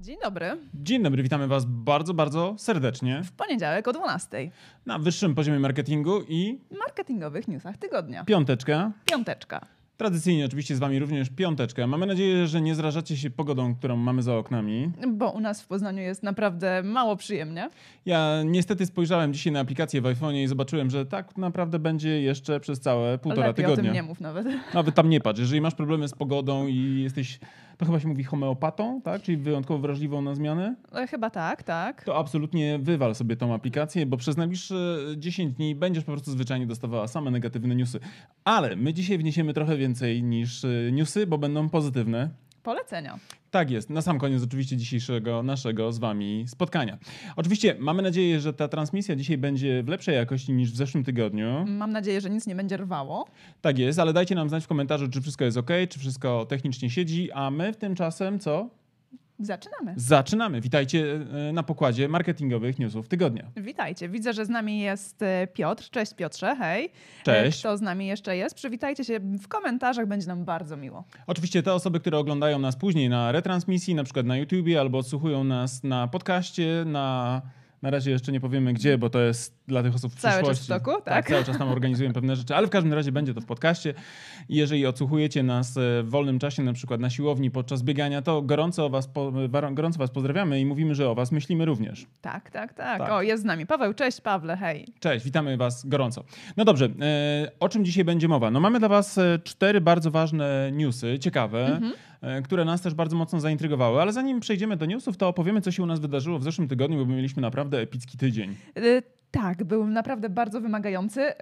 Dzień dobry. Dzień dobry, witamy Was bardzo, bardzo serdecznie W poniedziałek o 12. na wyższym poziomie marketingu i Marketingowych newsach tygodnia. piąteczka. Piąteczka. Tradycyjnie oczywiście z Wami również piąteczka. Mamy nadzieję, że nie zrażacie się pogodą, którą mamy za oknami. Bo u nas w Poznaniu jest naprawdę mało przyjemnie. Ja niestety spojrzałem dzisiaj na aplikację w iPhone'ie i zobaczyłem, że tak naprawdę będzie jeszcze przez całe półtora Lepiej o tym tygodnia. nie mów nawet. Nawet tam nie patrz. Jeżeli masz problemy z pogodą i jesteś, to chyba się mówi homeopatą, tak? Czyli wyjątkowo wrażliwą na zmiany, E, Chyba tak, tak. to absolutnie wywal sobie tą aplikację, bo przez najbliższe 10 dni będziesz po prostu zwyczajnie dostawała same negatywne newsy. Ale my dzisiaj wniesiemy trochę więcej niż y, newsy, bo będą pozytywne. Polecenia. Tak jest, na sam koniec oczywiście dzisiejszego naszego z Wami spotkania. Oczywiście mamy nadzieję, że ta transmisja dzisiaj będzie w lepszej jakości niż w zeszłym tygodniu. Mam nadzieję, że nic nie będzie rwało. Tak jest, ale dajcie nam znać w komentarzu, czy wszystko jest ok, czy wszystko technicznie siedzi, a my w tymczasem co? Zaczynamy. Zaczynamy. Witajcie y, na pokładzie marketingowych newsów tygodnia. Witajcie. Widzę, że z nami jest e, Piotr. Cześć Piotrze, hej. Cześć. E, Kto z nami jeszcze jest? Przywitajcie się w komentarzach, będzie nam bardzo miło. Oczywiście te osoby, które oglądają nas później na retransmisji, na przykład na YouTubie, albo odsłuchują nas na podcaście, na... Na razie jeszcze nie powiemy gdzie, bo to jest dla tych osób w Cały czas przyszłości. w toku, tak? Cały czas tam organizujemy pewne rzeczy, ale w każdym razie będzie to w podcaście. Jeżeli odsłuchujecie nas e, w wolnym czasie, na przykład na siłowni podczas biegania, to gorąco was, po, gorąco was pozdrawiamy i mówimy, że o was myślimy również. Tak, tak, tak. Tak. O, jest z nami Paweł. Cześć Pawle, hej. Cześć, witamy Was gorąco. No dobrze, e, o czym dzisiaj będzie mowa? No mamy dla Was e, cztery bardzo ważne newsy, ciekawe, Mhm. E, które nas też bardzo mocno zaintrygowały, ale zanim przejdziemy do newsów, to opowiemy, co się u nas wydarzyło w zeszłym tygodniu, bo mieliśmy naprawdę epicki tydzień. Tak, był naprawdę bardzo wymagający. y,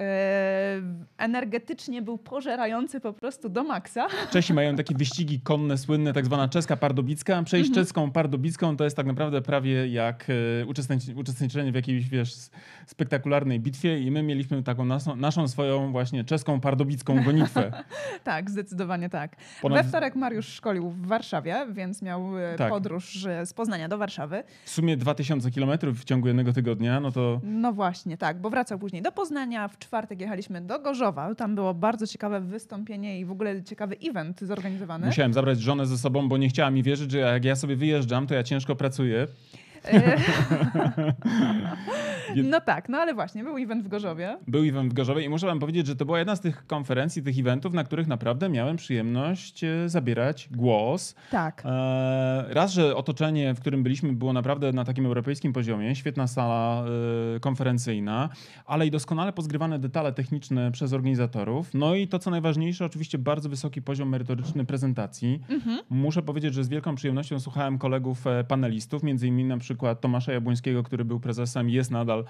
Energetycznie był pożerający po prostu do maksa. Czesi mają takie wyścigi konne, słynne, tak zwana czeska pardubicka. Przejść Mhm. czeską pardubicką to jest tak naprawdę prawie jak e, uczestnic- uczestniczenie w jakiejś, wiesz, spektakularnej bitwie i my mieliśmy taką naszą, naszą swoją właśnie czeską pardubicką gonitwę. Tak, zdecydowanie tak. Ponad- We wtorek Mariusz szkolił w Warszawie, więc miał y, Tak. podróż z Poznania do Warszawy. W sumie 2000 kilometrów w ciągu jednego tygodnia, no to No właśnie, tak, bo wracał później do Poznania. W czwartek jechaliśmy do Gorzowa. Tam było bardzo ciekawe wystąpienie i w ogóle ciekawy event zorganizowany. Musiałem zabrać żonę ze sobą, bo nie chciała mi wierzyć, że jak ja sobie wyjeżdżam, to ja ciężko pracuję. No tak, no ale właśnie, był event w Gorzowie. Był event w Gorzowie i muszę wam powiedzieć, że to była jedna z tych konferencji, tych eventów, na których naprawdę miałem przyjemność e, zabierać głos. Tak. E, Raz, że otoczenie, w którym byliśmy, było naprawdę na takim europejskim poziomie, świetna sala e, konferencyjna, ale i doskonale pozgrywane detale techniczne przez organizatorów. No i to, co najważniejsze, oczywiście bardzo wysoki poziom merytoryczny prezentacji. Mhm. Muszę powiedzieć, że z wielką przyjemnością słuchałem kolegów panelistów, między innymi na przykład Tomasza Jabłońskiego, który był prezesem jest nadal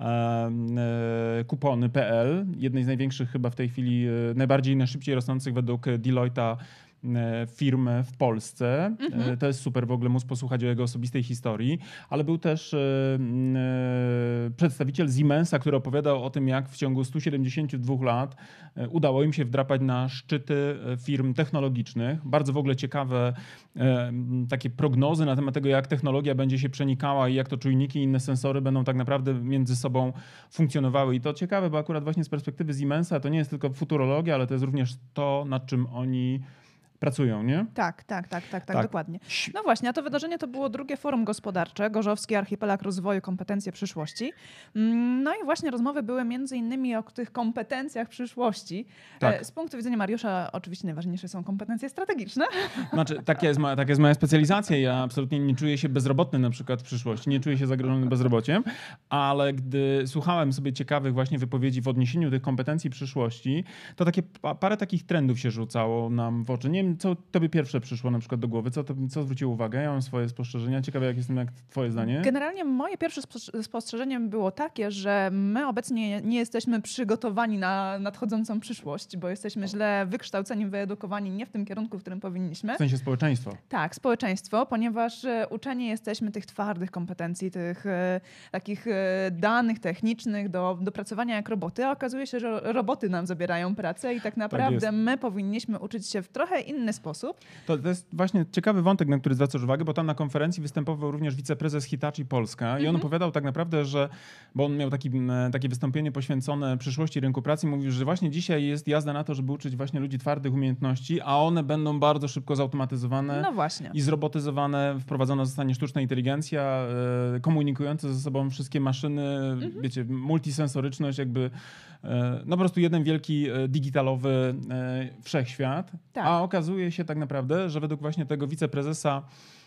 e, e, kupony.pl, jednej z największych chyba w tej chwili, e, najbardziej najszybciej rosnących według Deloitte'a firm w Polsce. Mhm. E, To jest super w ogóle móc posłuchać o jego osobistej historii, ale był też e, e, przedstawiciel Siemensa, który opowiadał o tym, jak w ciągu 172 lat e, udało im się wdrapać na szczyty e, firm technologicznych. Bardzo w ogóle ciekawe e, takie prognozy na temat tego, jak technologia będzie się przenikała i jak to czujniki i inne sensory będą tak naprawdę między sobą funkcjonowały. I to ciekawe, bo akurat właśnie z perspektywy Siemensa to nie jest tylko futurologia, ale to jest również to, nad czym oni pracują, nie? Tak, tak, tak, tak, tak, Tak. dokładnie. No właśnie, a to wydarzenie to było drugie forum gospodarcze, Gorzowski Archipelag Rozwoju Kompetencje Przyszłości. Mm, No i właśnie rozmowy były między innymi o tych kompetencjach przyszłości. Tak. E, Z punktu widzenia Mariusza oczywiście najważniejsze są kompetencje strategiczne. Znaczy, taka jest, moja, taka jest moja specjalizacja. Ja absolutnie nie czuję się bezrobotny na przykład w przyszłości, nie czuję się zagrożony bezrobociem, ale gdy słuchałem sobie ciekawych właśnie wypowiedzi w odniesieniu do tych kompetencji przyszłości, to takie pa- parę takich trendów się rzucało nam w oczy. Nie wiem, co tobie pierwsze przyszło na przykład do głowy, co, to, co zwróciło uwagę? Ja mam swoje spostrzeżenia. Ciekawe, jak jestem, jak twoje zdanie? Generalnie moje pierwsze spo- spostrzeżenie było takie, że my obecnie nie jesteśmy przygotowani na nadchodzącą przyszłość, bo jesteśmy źle wykształceni, wyedukowani nie w tym kierunku, w którym powinniśmy. W sensie społeczeństwo. Tak, społeczeństwo, ponieważ e, uczeni jesteśmy tych twardych kompetencji, tych e, takich e, danych technicznych do, do pracowania jak roboty, a okazuje się, że roboty nam zabierają pracę i tak naprawdę jest. my powinniśmy uczyć się w trochę innym inny sposób. To, to jest właśnie ciekawy wątek, na który zwracasz uwagę, bo tam na konferencji występował również wiceprezes Hitachi Polska i on Mhm. opowiadał tak naprawdę, że, bo on miał taki, takie wystąpienie poświęcone przyszłości rynku pracy mówił, że właśnie dzisiaj jest jazda na to, żeby uczyć właśnie ludzi twardych umiejętności, a one będą bardzo szybko zautomatyzowane. No właśnie. I zrobotyzowane, wprowadzona zostanie sztuczna inteligencja, e, komunikujące ze sobą wszystkie maszyny, Mhm. wiecie, multisensoryczność, jakby no po prostu jeden wielki e, digitalowy e, wszechświat. Tak. A okazuje się tak naprawdę, że według właśnie tego wiceprezesa e,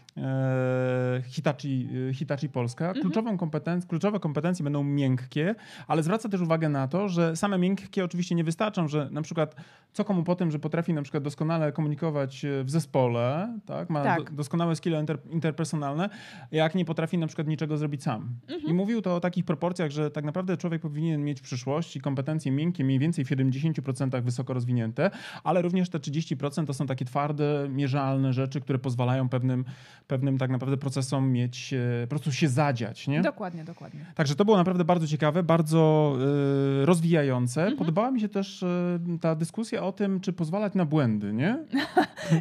Hitachi, e, Hitachi Polska. Mhm. Kluczową kompetenc- kluczowe kompetencje będą miękkie, ale zwraca też uwagę na to, że same miękkie oczywiście nie wystarczą, że na przykład co komu po tym, że potrafi na przykład doskonale komunikować e, w zespole, tak? ma Tak. Do, doskonałe skille inter, interpersonalne, jak nie potrafi na przykład niczego zrobić sam. Mhm. I mówił to o takich proporcjach, że tak naprawdę człowiek powinien mieć w przyszłości kompetencje miękkie, mniej więcej w 70% wysoko rozwinięte, ale również te 30% to są takie twarde, mierzalne rzeczy, które pozwalają pewnym, pewnym tak naprawdę procesom mieć, e, po prostu się zadziać, nie? Dokładnie, dokładnie. Także to było naprawdę bardzo ciekawe, bardzo e, rozwijające. Mhm. Podobała mi się też e, ta dyskusja o tym, czy pozwalać na błędy, nie?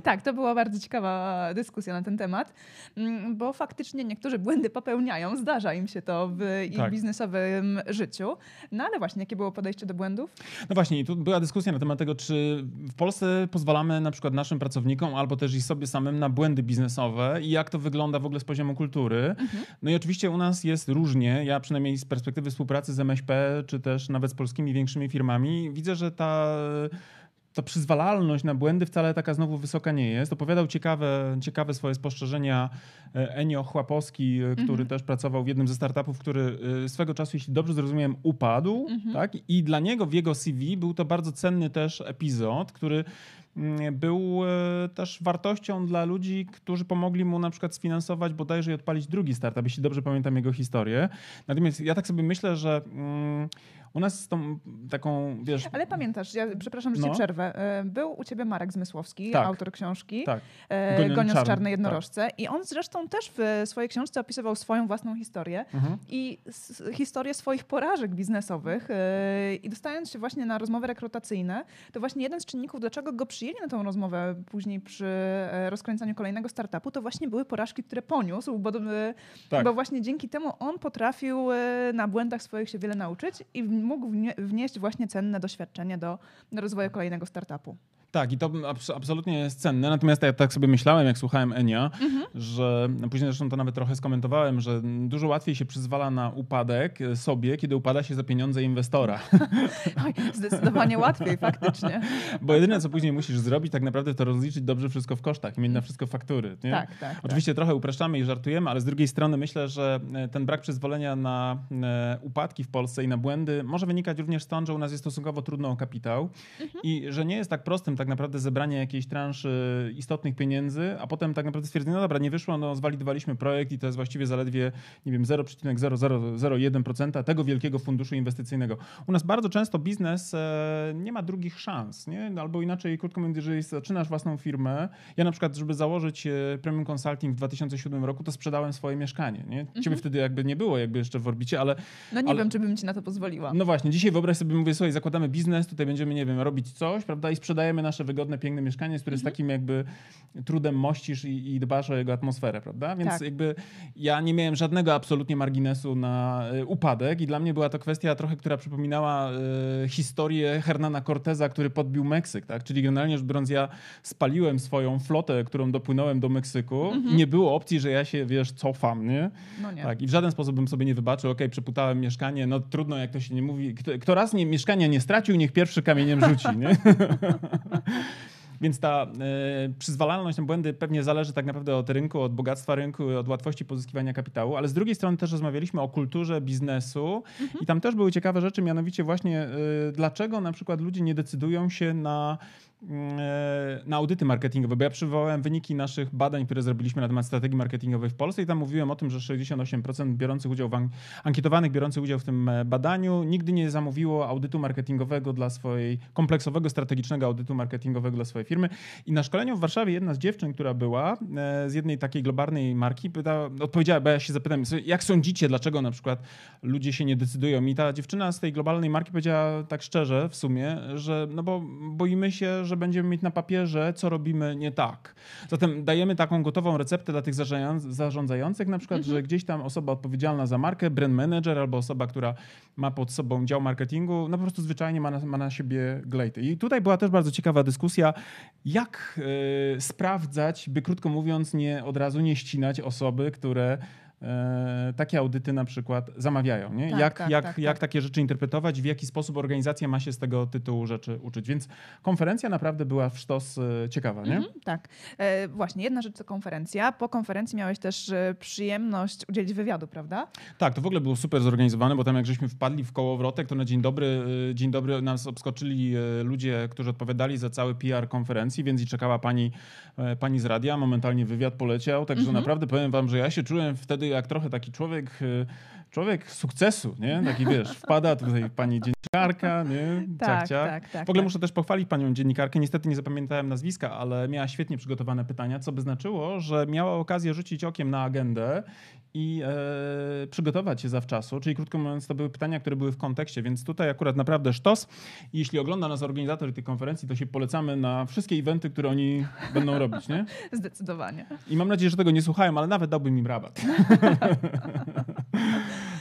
Tak, to była bardzo ciekawa dyskusja na ten temat, mm, bo faktycznie niektórzy błędy popełniają, zdarza im się to w ich Tak. biznesowym życiu. No ale właśnie, jakie było podejście do błędów? No właśnie, tu była dyskusja na temat tego, czy w Polsce pozwalamy na przykład naszym pracownikom albo też i sobie samym na błędy biznesowe i jak to wygląda w ogóle z poziomu kultury. No i oczywiście u nas jest różnie. Ja przynajmniej z perspektywy współpracy z MŚP, czy też nawet z polskimi większymi firmami, widzę, że ta ta przyzwalalność na błędy wcale taka znowu wysoka nie jest. Opowiadał ciekawe, ciekawe swoje spostrzeżenia e, Enio Chłapowski, e, który Mhm. też pracował w jednym ze startupów, który e, swego czasu, jeśli dobrze zrozumiałem, upadł. Mhm. Tak? I dla niego w jego CV był to bardzo cenny też epizod, który mm, był e, też wartością dla ludzi, którzy pomogli mu na przykład sfinansować bodajże i odpalić drugi startup, jeśli dobrze pamiętam jego historię. Natomiast ja tak sobie myślę, że mm, u nas z tą taką, wiesz... Ale pamiętasz, ja przepraszam, że No. ci przerwę. E, Był u ciebie Marek Zmysłowski, Tak. autor książki. Tak. e, Goniąc Goniąc czarne, czarne jednorożce. I on zresztą też w swojej książce opisywał swoją własną historię Mhm. i historię swoich porażek biznesowych. I dostając się właśnie na rozmowy rekrutacyjne, to właśnie jeden z czynników, dlaczego go przyjęli na tą rozmowę później przy e, rozkręcaniu kolejnego startupu, to właśnie były porażki, które poniósł, bo, e, Tak. bo właśnie dzięki temu on potrafił e, na błędach swoich się wiele nauczyć i mógł wnie- wnieść właśnie cenne doświadczenie do, do rozwoju kolejnego startupu. Tak, i to abs- absolutnie jest cenne. Natomiast ja tak sobie myślałem, jak słuchałem Enia, Mhm. że później zresztą to nawet trochę skomentowałem, że dużo łatwiej się przyzwala na upadek e, sobie, kiedy upada się za pieniądze inwestora. Oj, zdecydowanie łatwiej, faktycznie. Bo jedyne, co później musisz zrobić, tak naprawdę to rozliczyć dobrze wszystko w kosztach i mieć na wszystko faktury. Nie? Tak, tak. Oczywiście trochę upraszczamy i żartujemy, ale z drugiej strony myślę, że e, ten brak przyzwolenia na e, upadki w Polsce i na błędy może wynikać również stąd, że u nas jest stosunkowo trudno o kapitał i że nie jest tak prostym tak naprawdę zebranie jakiejś transzy istotnych pieniędzy, a potem tak naprawdę stwierdzenie, no dobra, nie wyszło, no zwalidowaliśmy projekt i to jest właściwie zaledwie, nie wiem, 0,0001% tego wielkiego funduszu inwestycyjnego. U nas bardzo często biznes e, nie ma drugich szans, nie? Albo inaczej, krótko mówiąc, jeżeli zaczynasz własną firmę, ja na przykład, żeby założyć e, Premium Consulting w 2007 roku, to sprzedałem swoje mieszkanie, nie? Ciebie wtedy jakby nie było jakby jeszcze w orbicie, ale No nie Ale- wiem, czy bym ci na to pozwoliła. no właśnie, dzisiaj wyobraź sobie, mówię, słuchaj, zakładamy biznes, tutaj będziemy, nie wiem, robić coś, prawda, i sprzedajemy nasze wygodne, piękne mieszkanie, które z takim jakby trudem mościsz i, i dbasz o jego atmosferę, prawda? Więc Tak. jakby ja nie miałem żadnego absolutnie marginesu na y, upadek i dla mnie była to kwestia trochę, która przypominała y, historię Hernana Corteza, który podbił Meksyk, tak? Czyli generalnie rzecz biorąc, ja spaliłem swoją flotę, którą dopłynąłem do Meksyku i nie było opcji, że ja się, wiesz, cofam, nie? No nie. Tak, i w żaden sposób bym sobie nie wybaczył, okej, przeputałem mieszkanie, no trudno, jak to się nie mówi. Kto, kto raz nie, mieszkania nie stracił, niech pierwszy kamieniem rzuci, nie? Więc ta e, przyzwalalność na błędy pewnie zależy tak naprawdę od rynku, od bogactwa rynku, od łatwości pozyskiwania kapitału, ale z drugiej strony też rozmawialiśmy o kulturze biznesu i tam też były ciekawe rzeczy, mianowicie właśnie e, dlaczego na przykład ludzie nie decydują się na na audyty marketingowe, bo ja przywołałem wyniki naszych badań, które zrobiliśmy na temat strategii marketingowej w Polsce i tam mówiłem o tym, że 68% biorących udział w an- ankietowanych biorących udział w tym e, badaniu nigdy nie zamówiło audytu marketingowego dla swojej, kompleksowego, strategicznego audytu marketingowego dla swojej firmy. I na szkoleniu w Warszawie jedna z dziewczyn, która była e, z jednej takiej globalnej marki, odpowiedziała, bo ja się zapytam, jak sądzicie, dlaczego na przykład ludzie się nie decydują? I ta dziewczyna z tej globalnej marki powiedziała tak szczerze w sumie, że no bo boimy się, że że będziemy mieć na papierze, co robimy nie tak. Zatem dajemy taką gotową receptę dla tych zarządzających, na przykład, mhm. że gdzieś tam osoba odpowiedzialna za markę, brand manager albo osoba, która ma pod sobą dział marketingu, no po prostu zwyczajnie ma na, ma na siebie glejty. I tutaj była też bardzo ciekawa dyskusja, jak yy, sprawdzać, by krótko mówiąc, nie od razu nie ścinać osoby, które takie audyty na przykład zamawiają. Nie? Tak, jak, tak, jak, tak, jak tak. takie rzeczy interpretować, w jaki sposób organizacja ma się z tego tytułu rzeczy uczyć. Więc konferencja naprawdę była w sztos e, ciekawa. Nie? Mhm, tak. E, właśnie, jedna rzecz to konferencja. Po konferencji miałeś też e, przyjemność udzielić wywiadu, prawda? Tak, to w ogóle było super zorganizowane, bo tam jak żeśmy wpadli w kołowrotek, to na dzień dobry, dzień dobry nas obskoczyli ludzie, którzy odpowiadali za cały PR konferencji, więc i czekała pani, pani z radia, momentalnie wywiad poleciał, także mhm. naprawdę powiem wam, że ja się czułem wtedy jak trochę taki człowiek, y, człowiek sukcesu, nie? Taki wiesz, wpada tutaj pani dziennikarka, nie? Tak, ciach, ciach. tak, tak. W ogóle tak. muszę też pochwalić panią dziennikarkę. Niestety nie zapamiętałem nazwiska, ale miała świetnie przygotowane pytania, co by znaczyło, że miała okazję rzucić okiem na agendę i e, przygotować się zawczasu. Czyli krótko mówiąc, to były pytania, które były w kontekście, więc tutaj akurat naprawdę sztos. I jeśli ogląda nas organizator tej konferencji, to się polecamy na wszystkie eventy, które oni będą robić, nie? Zdecydowanie. I mam nadzieję, że tego nie słuchają, ale nawet dałbym im rabat.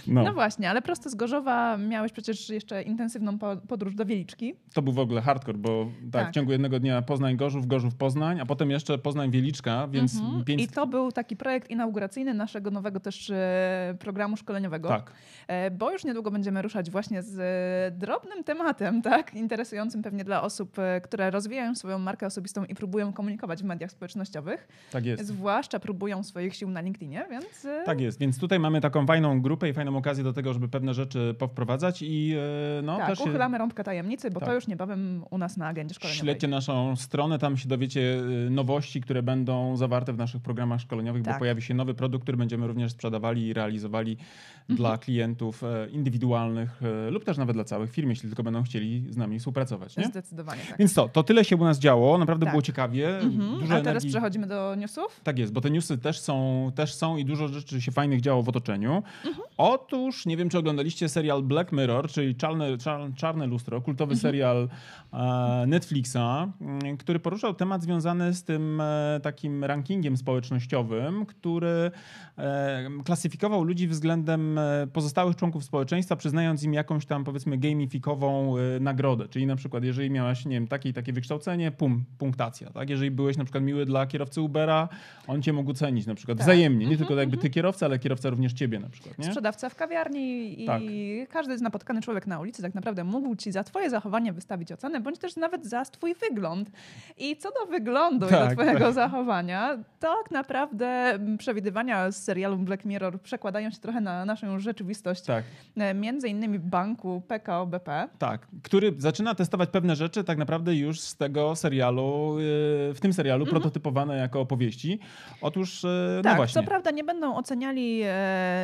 No. no. właśnie, ale prosto z Gorzowa miałeś przecież jeszcze intensywną podróż do Wieliczki. To był w ogóle hardcore, bo tak, tak. w ciągu jednego dnia Poznań-Gorzów, Gorzów-Poznań, a potem jeszcze Poznań-Wieliczka, więc... Mhm. Pięć... I to był taki projekt inauguracyjny naszego nowego też e, programu szkoleniowego. Tak. E, bo już niedługo będziemy ruszać właśnie z e, drobnym tematem, tak? Interesującym pewnie dla osób, które rozwijają swoją markę osobistą i próbują komunikować w mediach społecznościowych. Tak jest. Zwłaszcza próbują swoich sił na LinkedInie, więc... Tak jest, więc tutaj mamy taką fajną grupę i fajną okazję do tego, żeby pewne rzeczy powprowadzać i no tak, też uchylamy rąbkę tajemnicy, bo tak. to już niebawem u nas na agendzie szkoleniowej. Śledźcie naszą stronę, tam się dowiecie nowości, które będą zawarte w naszych programach szkoleniowych, tak. bo pojawi się nowy produkt, który będziemy również sprzedawali i realizowali mhm. dla klientów e, indywidualnych e, lub też nawet dla całych firm, jeśli tylko będą chcieli z nami współpracować. Nie? Zdecydowanie tak. Więc to, to tyle się u nas działo, naprawdę tak. było ciekawie. Mhm. Dużo A teraz energii... przechodzimy do newsów? Tak jest, bo te newsy też są, też są i dużo rzeczy się fajnych działo w otoczeniu. Mhm. Otóż, nie wiem czy oglądaliście serial Black Mirror, czyli Czarne, Czarne Lustro, kultowy mhm. serial e, Netflixa, mm, który poruszał temat związany z tym e, takim rankingiem społecznościowym, który e, klasyfikował ludzi względem pozostałych członków społeczeństwa, przyznając im jakąś tam powiedzmy gamifikową nagrodę. Czyli na przykład, jeżeli miałaś, nie wiem, takie takie wykształcenie, pum, punktacja. Tak? Jeżeli byłeś na przykład miły dla kierowcy Ubera, on cię mógł cenić na przykład tak. wzajemnie. Nie -hmm, tylko jakby ty kierowca, ale kierowca również ciebie na przykład. Nie? Sprzedawca w kawiarni i tak. każdy napotkany człowiek na ulicy tak naprawdę mógł ci za twoje zachowanie wystawić ocenę, bądź też nawet za twój wygląd. I co do wyglądu tak, i do twojego tak. zachowania, tak naprawdę przewidywania z serialu Black Mirror przekładają się trochę na naszą rzeczywistość. Tak. E, między innymi banku PKO BP. Tak, który zaczyna testować pewne rzeczy tak naprawdę już z tego serialu, e, w tym serialu mhm. prototypowane jako opowieści. Otóż, e, no tak, właśnie. co prawda nie będą oceniali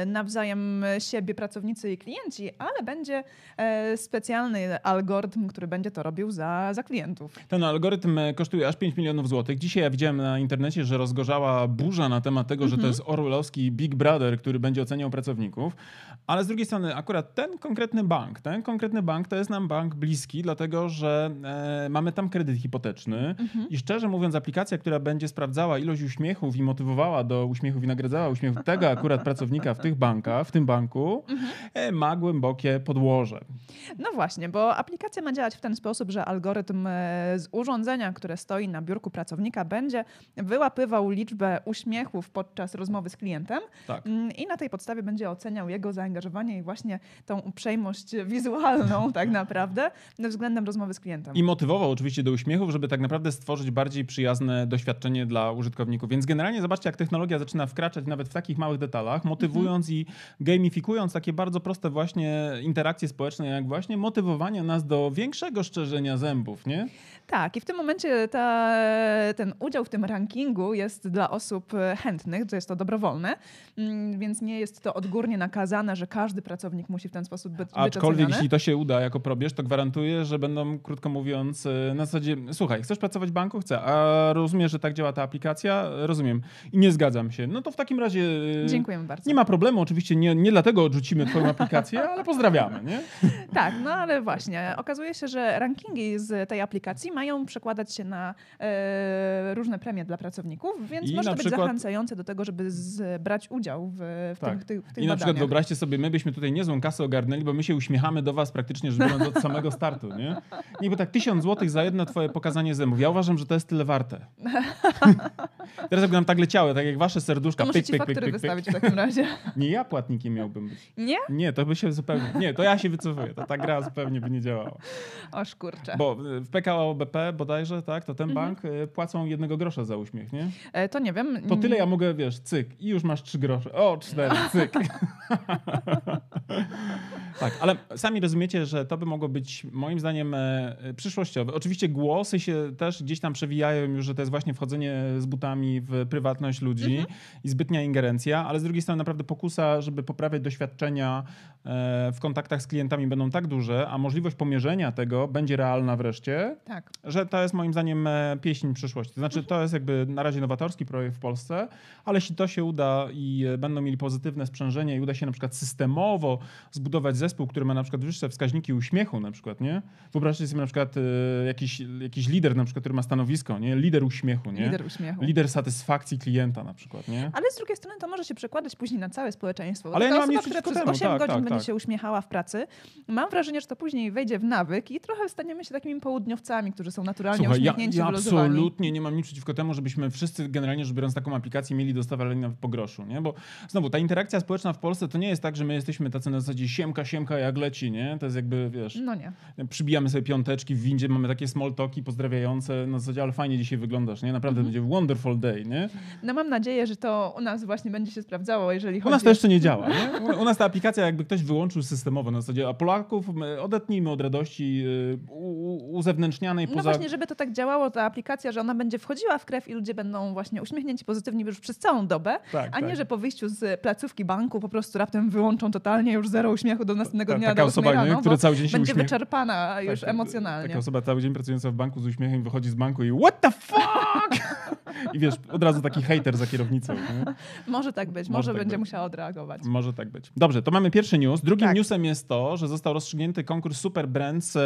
nawzajem siebie pracownicy i klienci, ale będzie specjalny algorytm, który będzie to robił za, za klientów. Ten algorytm kosztuje aż 5 milionów złotych. Dzisiaj ja widziałem na internecie, że rozgorzała burza na temat tego, że to mhm. jest orwellowski Big Brother, który będzie oceniał pracowników, ale z drugiej strony akurat ten konkretny bank, ten konkretny bank to jest nam bank bliski, dlatego że e, mamy tam kredyt hipoteczny mhm. i szczerze mówiąc aplikacja, która będzie sprawdzała ilość uśmiechów i motywowała do uśmiechów i nagradzała uśmiechów tego akurat pracownika w tych bankach, w tym banku, mhm. e, ma głębokie podłoże. No właśnie, bo aplikacja ma działać w ten sposób, że algorytm e, z urządzenia, które stoi na biurku pracownika będzie wyłapywał liczbę uśmiechów podczas rozmowy z klientem tak. Mm, i na tej podstawie będzie oceniał jego zaangażowanie i właśnie tą uprzejmość wizualną tak naprawdę względem rozmowy z klientem. I motywował oczywiście do uśmiechów, żeby tak naprawdę stworzyć bardziej przyjazne doświadczenie dla użytkowników. Więc generalnie zobaczcie, jak technologia zaczyna wkraczać nawet w takich małych detalach, motywując mhm. i gamifikując takie bardzo proste właśnie interakcje społeczne, jak właśnie motywowanie nas do większego szczerzenia zębów, nie? Tak, i w tym momencie ta, ten udział w tym rankingu jest dla osób chętnych, to jest to dobrowolne, mm, więc nie jest to odgórnie nakazane, że każdy pracownik musi w ten sposób być Aczkolwiek jeśli to się uda jako probierz, to gwarantuję, że będą, krótko mówiąc, e, na zasadzie, słuchaj, chcesz pracować w banku? Chcę. A rozumiesz, że tak działa ta aplikacja? Rozumiem. I nie zgadzam się. No to w takim razie... E, Dziękujemy bardzo. Nie ma problemu, oczywiście nie, nie, dlatego odrzucimy twoją aplikację, ale pozdrawiamy, nie? Tak, no ale właśnie, okazuje się, że rankingi z tej aplikacji mają przekładać się na e, różne premie dla pracowników, więc I może to być przykład- zachęcające do tego, żeby z, brać udział w, w, Tak. tych, tych, w tych I na przykład badaniach. wyobraźcie sobie, my byśmy tutaj niezłą kasę ogarnęli, bo my się uśmiechamy do was praktycznie biorąc od samego startu, nie? Nie, bo tak tysiąc złotych za jedno twoje pokazanie zębów. Ja uważam, że to jest tyle warte. Teraz jakby nam tak leciały, tak jak wasze serduszka. To Pyk, pyk, pyk, pyk. wystawić w takim razie. Nie ja płatnikiem miałbym być. Nie? Nie, to by się zupełnie... Nie, to ja się wycofuję. To ta gra zupełnie by nie działała. O szkurcze. Bo y, w PKO BP bodajże, tak, to ten Mhm. bank y, płacą jednego grosza za uśmiech, nie? E, to nie wiem. To tyle ja mogę, wiesz, cyk i już masz trzy grosze. O, cztery, cyk. tak, ale sami rozumiecie, że to by mogło być moim zdaniem e, przyszłościowe. Oczywiście głosy się też gdzieś tam przewijają już, że to jest właśnie wchodzenie z butami w prywatność ludzi i zbytnia ingerencja, ale z drugiej strony naprawdę pokusa, żeby poprawiać doświadczenia e, w kontaktach z klientami będą tak duże, a możliwość pomierzenia tego będzie realna wreszcie, Tak. że to jest moim zdaniem e, pieśń przyszłości. To znaczy, to jest jakby na razie nowatorski projekt w Polsce, ale jeśli to się uda i będą mieli pozytywne sprzężenie i uda się na przykład systemowo zbudować zespół, który ma na przykład wyższe wskaźniki uśmiechu na przykład, nie? Wyobraźcie sobie na przykład e, jakiś, jakiś lider na przykład, który ma stanowisko, nie? Lider uśmiechu, nie? Lider uśmiechu. Lider satysfakcji klienta na przykład, nie? Ale z drugiej strony to może się przekładać później na całe społeczeństwo. Ale ja osoba, która przez temu, 8 tak, godzin tak, będzie tak. się uśmiechała w pracy, mam wrażenie, że to później wejdzie w nawyk i trochę staniemy się takimi południowcami, którzy są naturalnie Słuchaj, ja, uśmiechnięci, ja wyluzowani. absolutnie nie mam nic przeciwko temu, żebyśmy wszyscy generalnie rzecz biorąc taką aplikację mieli nawet po groszu, nie? Bo znowu, ta interakcja społeczna w Polsce to nie jest tak, że my jesteśmy tacy na zasadzie siemka, siemka jak leci, nie? To jest jakby, wiesz, No nie. przybijamy sobie piąteczki w windzie, mamy takie small talki pozdrawiające, na zasadzie, ale fajnie dzisiaj wyglądasz, nie? Naprawdę Mhm. będzie wonderful day, nie? No mam nadzieję, że to u nas właśnie będzie się sprawdzało, jeżeli U chodzi nas to jeszcze nie działa, nie? U- U nas ta aplikacja jakby ktoś wyłączył systemowo na zasadzie, a Polaków my odetnijmy od radości y, u- u- uzewnętrznianej No poza... właśnie, żeby to tak działało, ta aplikacja, że ona będzie wchodziła w krew i ludzie będą właśnie uśmiechnięci pozytywnie już przez całą dobę, Tak, a nie, tak. że po wyjściu z placówki banku po prostu raptem wyłączą totalnie już zero uśmiechu do następnego dnia taka do 8 osoba, nie? rano, która cały dzień się będzie uśmiecha. wyczerpana już Tak, emocjonalnie. Taka osoba cały dzień pracująca w banku z uśmiechem wychodzi z banku i what the fuck? I wiesz, od razu taki hater za kierownicą. Nie? Może tak być, Może może, tak będzie być. musiała odreagować. Może tak być. Dobrze, to mamy pierwszy news. Drugim Tak. newsem jest to, że został rozstrzygnięty konkurs Super Brands e,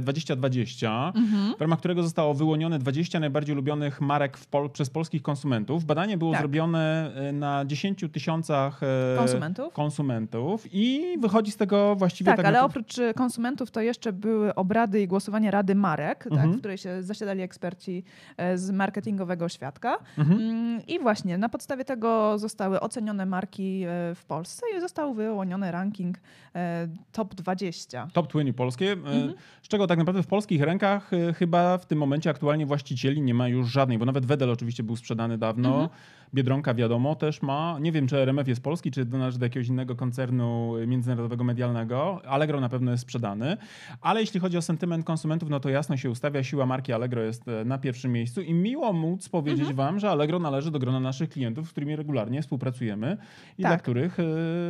2020, Mhm. w ramach którego zostało wyłonione 20 najbardziej ulubionych marek Pol- przez polskich konsumentów. Badanie było Tak. zrobione e, na 10 tysiącach e, Konsumentów? konsumentów i wychodzi z tego właściwie Tak, tak, ale oprócz konsumentów to jeszcze były obrady i głosowanie Rady Marek, tak, Mhm. w której się zasiadali eksperci e, z marketingowego świadka. Mhm. Mm, I właśnie na podstawie tego zostały ocenione marki e, w Polsce i został wyłoniony ranking e, top 20. Top 20 polskie, e, Mhm. z czego tak naprawdę w polskich rękach chyba w tym momencie aktualnie właścicieli nie ma już żadnej, bo nawet Wedel oczywiście był sprzedany dawno, Mhm. Biedronka wiadomo też ma, nie wiem czy RMF jest polski, czy należy do jakiegoś innego koncernu międzynarodowego medialnego, Allegro na pewno jest sprzedany, ale jeśli chodzi o sentyment konsumentów, no to jasno się ustawia, siła marki Allegro jest na pierwszym miejscu i miło móc powiedzieć Mhm. wam, że Allegro należy do grona naszych klientów, z którymi regularnie współpracujemy i Tak. dla których e,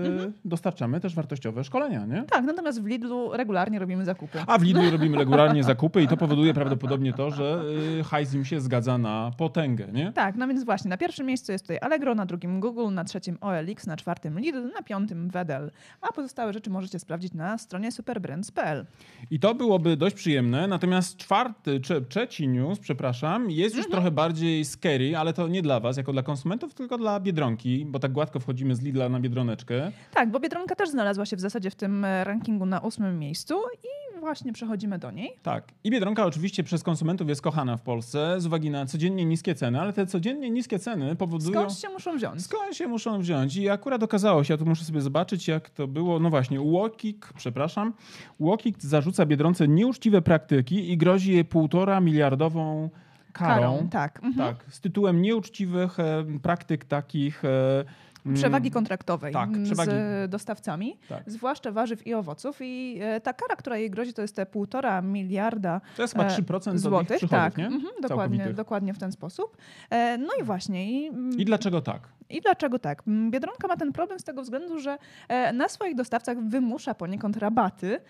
Mhm. dostarczamy też wartościowe szkolenia, nie? Tak, natomiast w Lidlu regularnie robimy zakupy. A w Lidlu robimy regularnie zakupy i to powoduje prawdopodobnie to, że y, hajs im się zgadza na potęgę, nie? Tak, no więc właśnie, na pierwszym miejscu jest tutaj Allegro, na drugim Google, na trzecim OLX, na czwartym Lidl, na piątym Wedel. A pozostałe rzeczy możecie sprawdzić na stronie superbrands.pl. I to byłoby dość przyjemne, natomiast czwarty, trzeci news, przepraszam, jest już trochę bardziej scary, ale to nie dla was, jako dla konsumentów, tylko dla Biedronki, bo tak gładko wchodzimy z Lidla na Biedroneczkę. Tak, bo Biedronka też znalazła się w zasadzie w tym e, rankingu na ósmym miejscu i właśnie przechodzimy do niej. Tak. I Biedronka oczywiście przez konsumentów jest kochana w Polsce z uwagi na codziennie niskie ceny, ale te codziennie niskie ceny powodują... Skąd się muszą wziąć? Skąd się muszą wziąć? I akurat okazało się, ja tu muszę sobie zobaczyć, jak to było. No właśnie, Łokik, przepraszam, Łokik zarzuca Biedronce nieuczciwe praktyki i grozi jej półtora miliardową karą. tak. Mhm. Tak, z tytułem nieuczciwych e, praktyk takich. E, mm, Przewagi kontraktowej tak, przewagi. z dostawcami, Tak. zwłaszcza warzyw i owoców. I e, ta kara, która jej grozi, to jest te półtora miliarda To jest chyba e, 3% od złotych. ich przychodów, tak, nie? mhm, dokładnie, dokładnie w ten sposób. No i właśnie. I, mm, I dlaczego tak? I dlaczego tak? Biedronka ma ten problem z tego względu, że e, na swoich dostawcach wymusza poniekąd rabaty.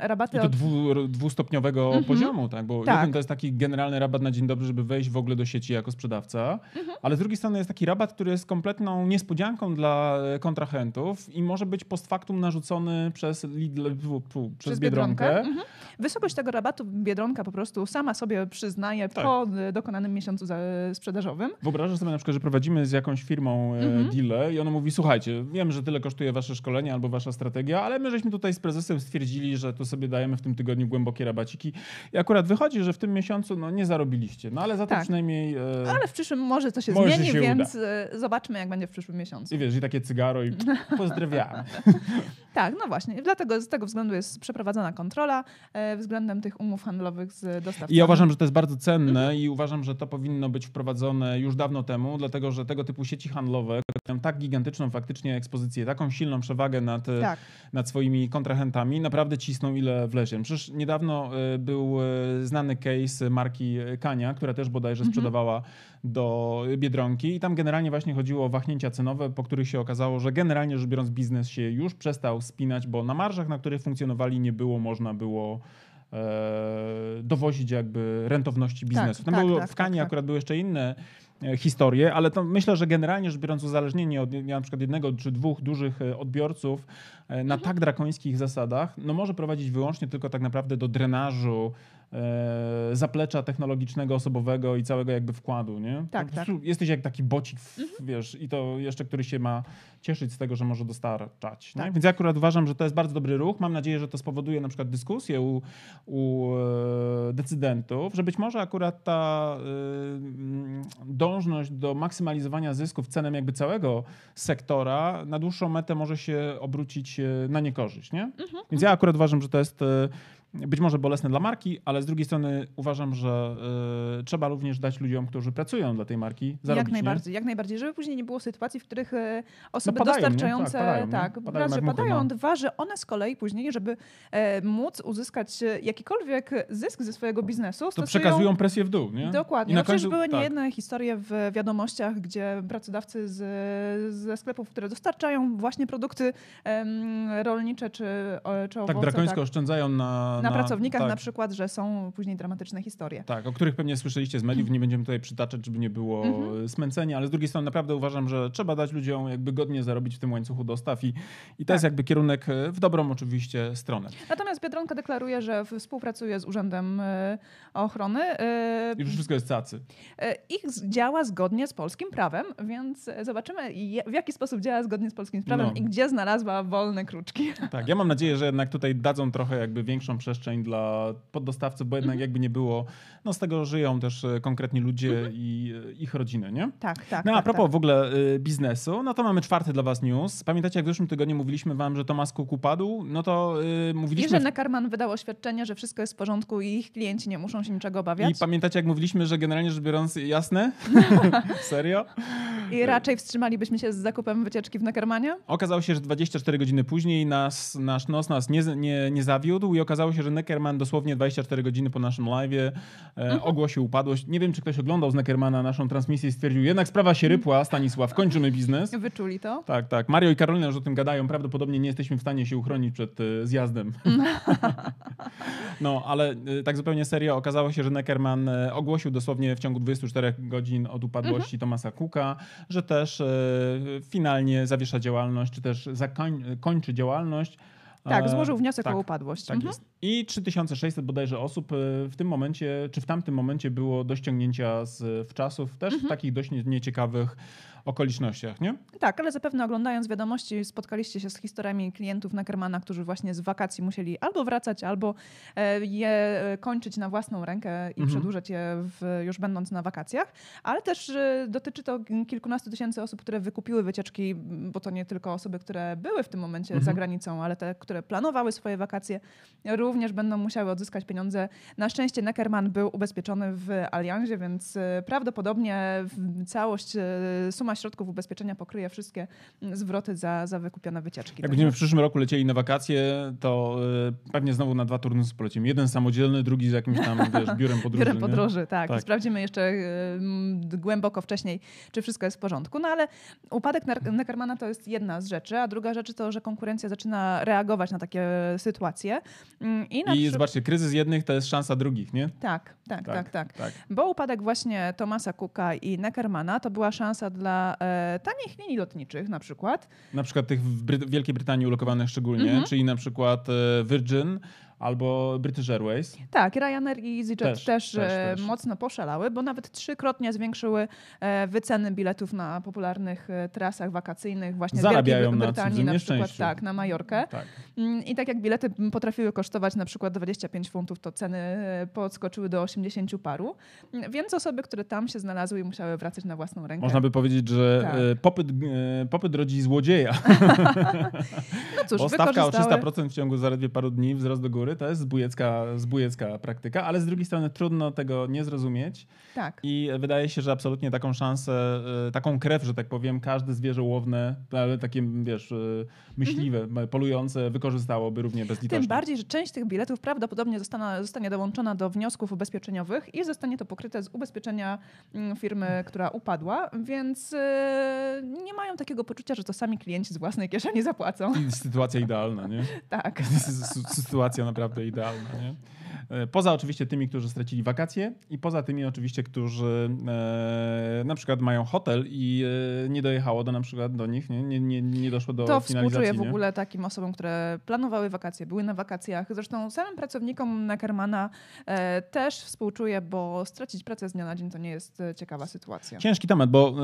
rabaty I to od... dwu, dwustopniowego mhm. poziomu, tak? Bo tak. jeden to jest taki generalny rabat na dzień dobry, żeby wejść w ogóle do sieci jako sprzedawca, mhm. ale z drugiej strony jest taki rabat, który jest kompletną niespodzianką dla e, kontrahentów i może być post factum narzucony przez Lidl, przez, przez Biedronkę. Biedronkę. Mhm. Wysokość tego rabatu Biedronka po prostu sama sobie przyznaje tak. po dokonanym miesiącu sprzedażowym. Wyobrażasz sobie na przykład, że prowadzimy z jakąś firmą e, mhm. i ona mówi, słuchajcie, wiem, że tyle kosztuje wasze szkolenie albo wasza strategia, ale my żeśmy tutaj z prezesem stwierdzili, że tu sobie dajemy w tym tygodniu głębokie rabaciki i akurat wychodzi, że w tym miesiącu no, nie zarobiliście, no ale za to tak. przynajmniej... E, ale w przyszłym może to się zmieni, się więc uda. E, zobaczmy, jak będzie w przyszłym miesiącu. I wiesz, i takie cygaro i pozdrawiam. tak, no właśnie. Dlatego z tego względu jest przeprowadzona kontrola e, względem tych umów handlowych z dostawcami. I ja uważam, że to jest bardzo cenne mhm. i uważam, że to powinno być wprowadzone już dawno temu, dlatego że tego typu sieci handlowe mają tak gigantyczną faktycznie ekspozycję, taką silną przewagę nad, tak. nad swoimi kontrahentami, naprawdę cisną ile wlezie. Przecież niedawno był znany case marki Kania, która też bodajże mhm. sprzedawała do Biedronki i tam generalnie właśnie chodziło o wahnięcia cenowe, po których się okazało, że generalnie rzecz biorąc biznes się już przestał spinać, bo na marżach, na których funkcjonowali nie było można było e, dowozić jakby rentowności tak, biznesu. Tak, tam tak, było, tak, w Kanie tak, tak. akurat były jeszcze inne e, historie, ale to myślę, że generalnie rzecz biorąc uzależnienie od na przykład jednego czy dwóch dużych e, odbiorców e, na mhm. tak drakońskich zasadach, no może prowadzić wyłącznie tylko tak naprawdę do drenażu zaplecza technologicznego, osobowego i całego jakby wkładu, nie? Tak, tak. Jesteś jak taki bocik, mhm. wiesz, i to jeszcze, który się ma cieszyć z tego, że może dostarczać. Tak. Więc ja akurat uważam, że to jest bardzo dobry ruch. Mam nadzieję, że to spowoduje na przykład dyskusję u, u e, decydentów, że być może akurat ta e, dążność do maksymalizowania zysków cenem jakby całego sektora na dłuższą metę może się obrócić e, na niekorzyść, nie? Mhm. Więc ja akurat uważam, że to jest e, być może bolesne dla marki, ale z drugiej strony uważam, że y, trzeba również dać ludziom, którzy pracują dla tej marki, zarobić. Jak najbardziej, nie? jak najbardziej, żeby później nie było sytuacji, w których y, osoby no padają, dostarczające, tak, padają, tak padają raz, że padają, no. dwa, że one z kolei później, żeby e, móc uzyskać jakikolwiek zysk ze swojego biznesu, to stosują... przekazują presję w dół, nie? Dokładnie. No końcu... były tak. niejedne historie w wiadomościach, gdzie pracodawcy z, ze sklepów, które dostarczają właśnie produkty rolnicze czy, czy owoce. Tak drakońsko tak, oszczędzają na na, na pracownikach tak. na przykład, że są później dramatyczne historie. Tak, o których pewnie słyszeliście z mediów, nie będziemy tutaj przytaczać, żeby nie było mhm. smęcenia, ale z drugiej strony naprawdę uważam, że trzeba dać ludziom jakby godnie zarobić w tym łańcuchu dostaw i, i to tak. jest jakby kierunek e, w dobrą oczywiście stronę. Natomiast Biedronka deklaruje, że współpracuje z Urzędem e, Ochrony. E, I już wszystko jest cacy. Ich działa zgodnie z polskim prawem, więc zobaczymy w jaki sposób działa zgodnie z polskim prawem no. i gdzie znalazła wolne kruczki. Tak, ja mam nadzieję, że jednak tutaj dadzą trochę jakby większą przestrzeń dla poddostawców, bo jednak mhm. jakby nie było, no z tego żyją też e, konkretni ludzie mhm. i e, ich rodziny, nie? Tak, tak. No a tak, propos tak. w ogóle y, biznesu, no to mamy czwarty dla was news. Pamiętacie, jak w zeszłym tygodniu mówiliśmy wam, że Thomas Cook upadł? No to y, mówiliśmy... Że Neckerman wydał oświadczenie, że wszystko jest w porządku i ich klienci nie muszą się niczego obawiać. I pamiętacie, jak mówiliśmy, że generalnie rzecz biorąc, jasne? Serio? I raczej wstrzymalibyśmy się z zakupem wycieczki w Neckermanie? Okazało się, że 24 godziny później nas, nasz nos nas nie, nie, nie zawiódł i okazało się, że Neckerman dosłownie 24 godziny po naszym live e, mhm. ogłosił upadłość. Nie wiem, czy ktoś oglądał z Neckermana naszą transmisję i stwierdził, jednak sprawa się rypła, Stanisław, kończymy biznes. Wyczuli to? Tak, tak. Mario i Karolina już o tym gadają. Prawdopodobnie nie jesteśmy w stanie się uchronić przed e, zjazdem. no, ale e, tak zupełnie serio okazało się, że Neckerman ogłosił dosłownie w ciągu 24 godzin od upadłości mhm. Tomasa Cooka, że też finalnie zawiesza działalność, czy też zakończy działalność. Tak, e, złożył wniosek tak, o upadłość. Tak mhm. jest. I 3600 bodajże osób e, w tym momencie, czy w tamtym momencie było do ściągnięcia z wczasów, też mhm. w takich dość nieciekawych okolicznościach, nie? Tak, ale zapewne oglądając wiadomości spotkaliście się z historiami klientów Neckermana, którzy właśnie z wakacji musieli albo wracać, albo e, je kończyć na własną rękę i mhm. przedłużać je w, już będąc na wakacjach, ale też e, dotyczy to kilkunastu tysięcy osób, które wykupiły wycieczki, bo to nie tylko osoby, które były w tym momencie mhm. za granicą, ale te, które planowały swoje wakacje również będą musiały odzyskać pieniądze. Na szczęście Neckerman był ubezpieczony w Allianzie, więc e, prawdopodobnie całość, suma środków ubezpieczenia pokryje wszystkie zwroty za, za wykupione wycieczki. Jak będziemy w przyszłym roku lecieli na wakacje, to pewnie znowu na dwa turnusy polecimy. Jeden samodzielny, drugi z jakimś tam wiesz, biurem podróży. biurem podróży, tak. tak. Sprawdzimy jeszcze głęboko wcześniej, czy wszystko jest w porządku. No ale upadek Neckermana to jest jedna z rzeczy, a druga rzecz to, że konkurencja zaczyna reagować na takie sytuacje. Mm, I, I zobaczcie, kryzys jednych to jest szansa drugich, nie? Tak, tak, tak, tak. tak. tak. Bo upadek właśnie Tomasa Cooka i Neckermana to była szansa dla e, tanich linii lotniczych na przykład. Na przykład tych w Bry Wielkiej Brytanii ulokowanych szczególnie, mhm. czyli na przykład e, Virgin, albo British Airways. Tak, Ryanair i EasyJet też, też, też, e, mocno poszalały, bo nawet trzykrotnie zwiększyły e, wyceny biletów na popularnych e, trasach wakacyjnych właśnie Zarabiają w Wielkiej Brytanii, na, na przykład tak, na Majorkę. Tak. Mm, I tak jak bilety potrafiły kosztować na przykład 25 funtów, to ceny podskoczyły do 80 paru. Mm, więc osoby, które tam się znalazły i musiały wracać na własną rękę. Można by powiedzieć, że tak. popyt, popyt rodzi złodzieja. no cóż, Bo stawka o 300% w ciągu zaledwie paru dni, wzrost do góry góry, to jest zbójecka, zbójecka praktyka, ale z drugiej strony trudno tego nie zrozumieć. Tak. I wydaje się, że absolutnie taką szansę, e, taką krew, że tak powiem, każde zwierzę łowne, ale takie, wiesz, e, myśliwe, mhm. polujące, wykorzystałoby równie bezlitośnie. Tym bardziej, że część tych biletów prawdopodobnie zostanie, zostanie dołączona do wniosków ubezpieczeniowych i zostanie to pokryte z ubezpieczenia mm, firmy, która upadła, więc e, nie mają takiego poczucia, że to sami klienci z własnej kieszeni zapłacą. I sytuacja idealna, nie? tak. sytuacja naprawdę idealna. Nie? E, poza oczywiście tymi, którzy stracili wakacje i poza tymi oczywiście, którzy e, na przykład mają hotel i e, nie dojechało do na przykład do nich, nie, nie, nie, nie doszło do to finalizacji. To współczuję w ogóle takim osobom, które planowały wakacje, były na wakacjach. Zresztą samym pracownikom Neckermana e, też współczuję, bo stracić pracę z dnia na dzień to nie jest ciekawa sytuacja. Ciężki temat, bo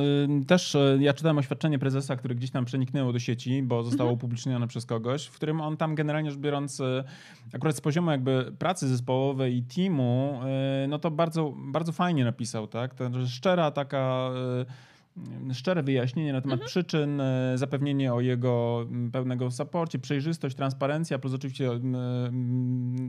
y, też y, ja czytałem oświadczenie prezesa, które gdzieś tam przeniknęło do sieci, bo zostało mhm. upublicznione przez kogoś, w którym on tam generalnie rzecz biorąc akurat z poziomu jakby pracy zespołowej i teamu, e, no to bardzo, bardzo fajnie napisał, tak? To, że szczera taka e, szczere wyjaśnienie na temat mhm. przyczyn, e, zapewnienie o jego pełnego saporcie, przejrzystość, transparencja, plus oczywiście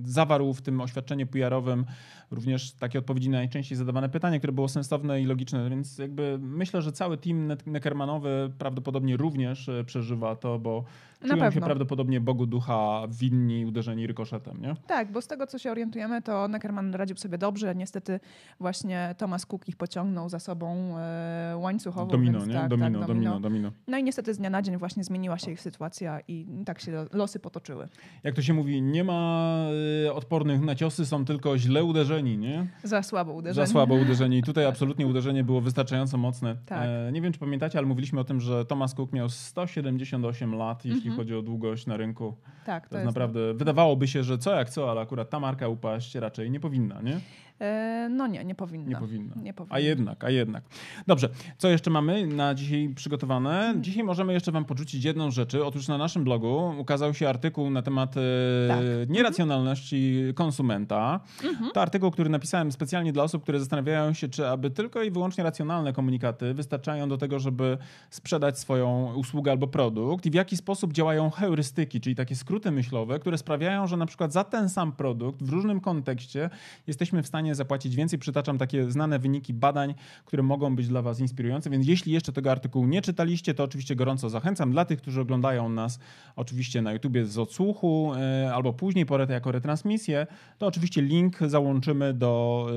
zawarł w tym oświadczeniu PR-owym również takie odpowiedzi na najczęściej zadawane pytania, które było sensowne i logiczne, więc jakby myślę, że cały team Neckermanowy prawdopodobnie również przeżywa to, bo Na się prawdopodobnie Bogu ducha winni uderzeni rykoszetem, nie? Tak, bo z tego, co się orientujemy, to Neckerman radził sobie dobrze. Niestety właśnie Thomas Cook ich pociągnął za sobą e, łańcuchowo. Domino, więc nie? Tak, domino, tak, domino, domino, domino. No i niestety z dnia na dzień właśnie zmieniła się ich sytuacja i tak się losy potoczyły. Jak to się mówi, nie ma e, odpornych na ciosy, są tylko źle uderzeni, nie? Za słabo uderzeni. Za słabo uderzeni. I tutaj absolutnie uderzenie było wystarczająco mocne. Tak. E, nie wiem, czy pamiętacie, ale mówiliśmy o tym, że Thomas Cook miał 178 lat, jeśli mhm. chodzi o długość na rynku. Tak, to, to jest naprawdę. Wydawałoby się, że co jak co, ale akurat ta marka upaść raczej nie powinna, nie? E, no nie, nie powinna. Nie powinna. Nie powinna. A jednak, a jednak. Dobrze, co jeszcze mamy na dzisiaj przygotowane? Mhm. Dzisiaj możemy jeszcze wam porzucić jedną rzecz. Otóż na naszym blogu ukazał się artykuł na temat e, tak. nieracjonalności konsumenta. Mhm. To artykuł, który napisałem specjalnie dla osób, które zastanawiają się, czy aby tylko i wyłącznie racjonalne komunikaty wystarczają do tego, żeby sprzedać swoją usługę albo produkt i w jaki sposób działają heurystyki, czyli takie skróty myślowe, które sprawiają, że na przykład za ten sam produkt w różnym kontekście jesteśmy w stanie stanie zapłacić więcej. Przytaczam takie znane wyniki badań, które mogą być dla Was inspirujące, więc jeśli jeszcze tego artykułu nie czytaliście, to oczywiście gorąco zachęcam. Dla tych, którzy oglądają nas oczywiście na YouTubie z odsłuchu e, albo później porę jako retransmisję, to oczywiście link załączymy do,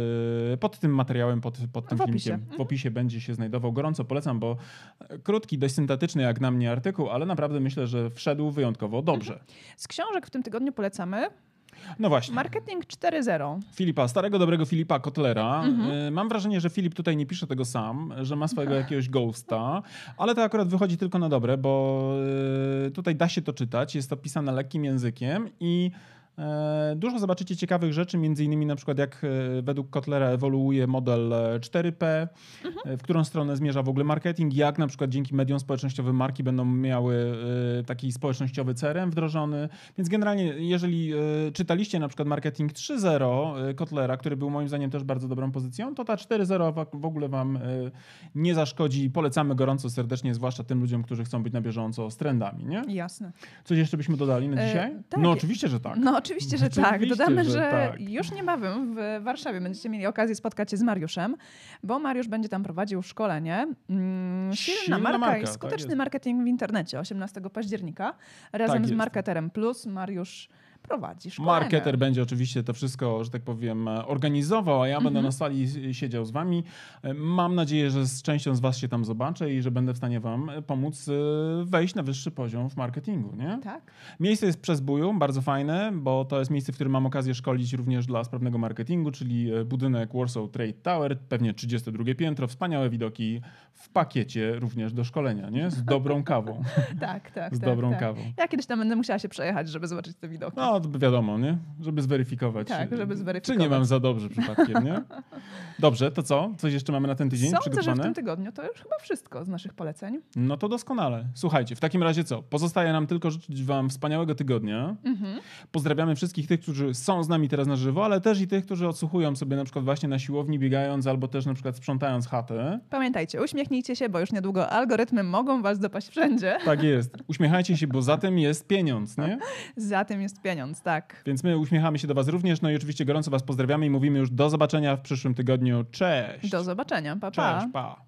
e, pod tym materiałem, pod, pod tym w filmikiem. Opisie. W opisie będzie się znajdował. Gorąco polecam, bo krótki, dość syntetyczny jak na mnie artykuł, ale naprawdę myślę, że wszedł wyjątkowo dobrze. Z książek w tym tygodniu polecamy no właśnie. Marketing 4.0. Filipa, starego dobrego Filipa Kotlera. Mhm. Y, mam wrażenie, że Filip tutaj nie pisze tego sam, że ma swojego jakiegoś ghosta, ale to akurat wychodzi tylko na dobre, bo y, tutaj da się to czytać, jest to pisane lekkim językiem i E, dużo zobaczycie ciekawych rzeczy, między innymi na przykład jak e, według Kotlera ewoluuje model 4P, e, mhm. w którą stronę zmierza w ogóle marketing, jak na przykład dzięki mediom społecznościowym marki będą miały taki społecznościowy CRM wdrożony. Więc generalnie, jeżeli czytaliście na przykład marketing 3.0 Kotlera, który był moim zdaniem też bardzo dobrą pozycją, to ta 4.0 w ogóle wam nie zaszkodzi. Polecamy gorąco serdecznie, zwłaszcza tym ludziom, którzy chcą być na bieżąco z trendami. Nie? Jasne. Coś jeszcze byśmy dodali na dzisiaj? E, tak. No oczywiście, że tak. No Oczywiście, że tak. Dodamy, że że, tak. już niebawem w Warszawie będziecie mieli okazję spotkać się z Mariuszem, bo Mariusz będzie tam prowadził szkolenie mm, Silna, Silna marka, marka, i tak skuteczny jest. marketing w internecie 18 października. Razem Tak z. Marketerem Plus Mariusz prowadzi szkolenie. Marketer będzie oczywiście to wszystko, że tak powiem, organizował, a ja będę Mhm. na sali siedział z wami. Mam nadzieję, że z częścią z was się tam zobaczę i że będę w stanie wam e, pomóc e, wejść na wyższy poziom w marketingu, nie? Tak? Miejsce jest przez Buju, bardzo fajne, bo to jest miejsce, w którym mam okazję szkolić również dla sprawnego marketingu, czyli e, budynek Warsaw Trade Tower, pewnie 32 piętro, wspaniałe widoki w pakiecie również do szkolenia, nie? Z dobrą kawą, Tak, tak. z tak, dobrą tak. kawą. Ja kiedyś tam będę musiała się przejechać, żeby zobaczyć te widoki. No, to wiadomo, nie? Żeby zweryfikować. Tak, żeby Czy zweryfikować. nie mam za dobrze przypadkiem, nie? Dobrze, to co? Coś jeszcze mamy na ten tydzień Sądzę, że w przygotowane? tym tygodniu to już chyba wszystko z naszych poleceń. No to doskonale. Słuchajcie, w takim razie co? Pozostaje nam tylko życzyć wam wspaniałego tygodnia. Mhm. Pozdrawiamy wszystkich tych, którzy są z nami teraz na żywo, ale też i tych, którzy odsłuchują sobie na przykład właśnie na siłowni biegając albo też na przykład sprzątając chatę. Pamiętajcie, uśmiechnijcie się, bo już niedługo algorytmy mogą was dopaść wszędzie. Tak jest. Uśmiechajcie się, bo za tym jest pieniądz, nie? Za tym jest pieniądz, tak. Więc my uśmiechamy się do was również, no i oczywiście gorąco was pozdrawiamy i mówimy już do zobaczenia w przyszłym tygodniu. Cześć! Do zobaczenia. Pa, pa. Cześć, pa!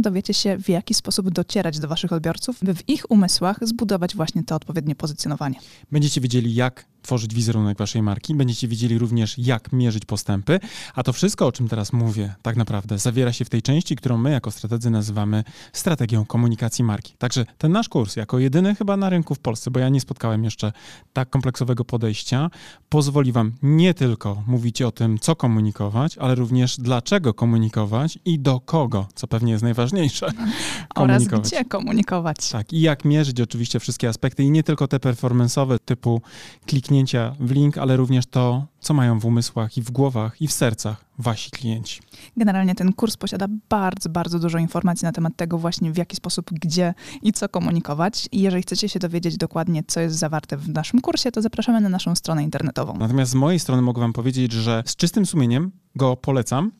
dowiecie się, w jaki sposób docierać do waszych odbiorców, by w ich umysłach zbudować właśnie to odpowiednie pozycjonowanie. Będziecie wiedzieli, jak tworzyć wizerunek waszej marki, będziecie wiedzieli również, jak mierzyć postępy, a to wszystko, o czym teraz mówię, tak naprawdę zawiera się w tej części, którą my jako strategzy nazywamy strategią komunikacji marki. Także ten nasz kurs, jako jedyny chyba na rynku w Polsce, bo ja nie spotkałem jeszcze tak kompleksowego podejścia, pozwoli wam nie tylko mówić o tym, co komunikować, ale również dlaczego komunikować i do kogo, co pewnie jest najważniejsze, Oraz gdzie komunikować. Tak, i jak mierzyć oczywiście wszystkie aspekty i nie tylko te performance'owe typu kliknięcia w link, ale również to, co mają w umysłach i w głowach i w sercach wasi klienci. Generalnie ten kurs posiada bardzo, bardzo dużo informacji na temat tego właśnie w jaki sposób, gdzie i co komunikować. I jeżeli chcecie się dowiedzieć dokładnie, co jest zawarte w naszym kursie, to zapraszamy na naszą stronę internetową. Natomiast z mojej strony mogę wam powiedzieć, że z czystym sumieniem go polecam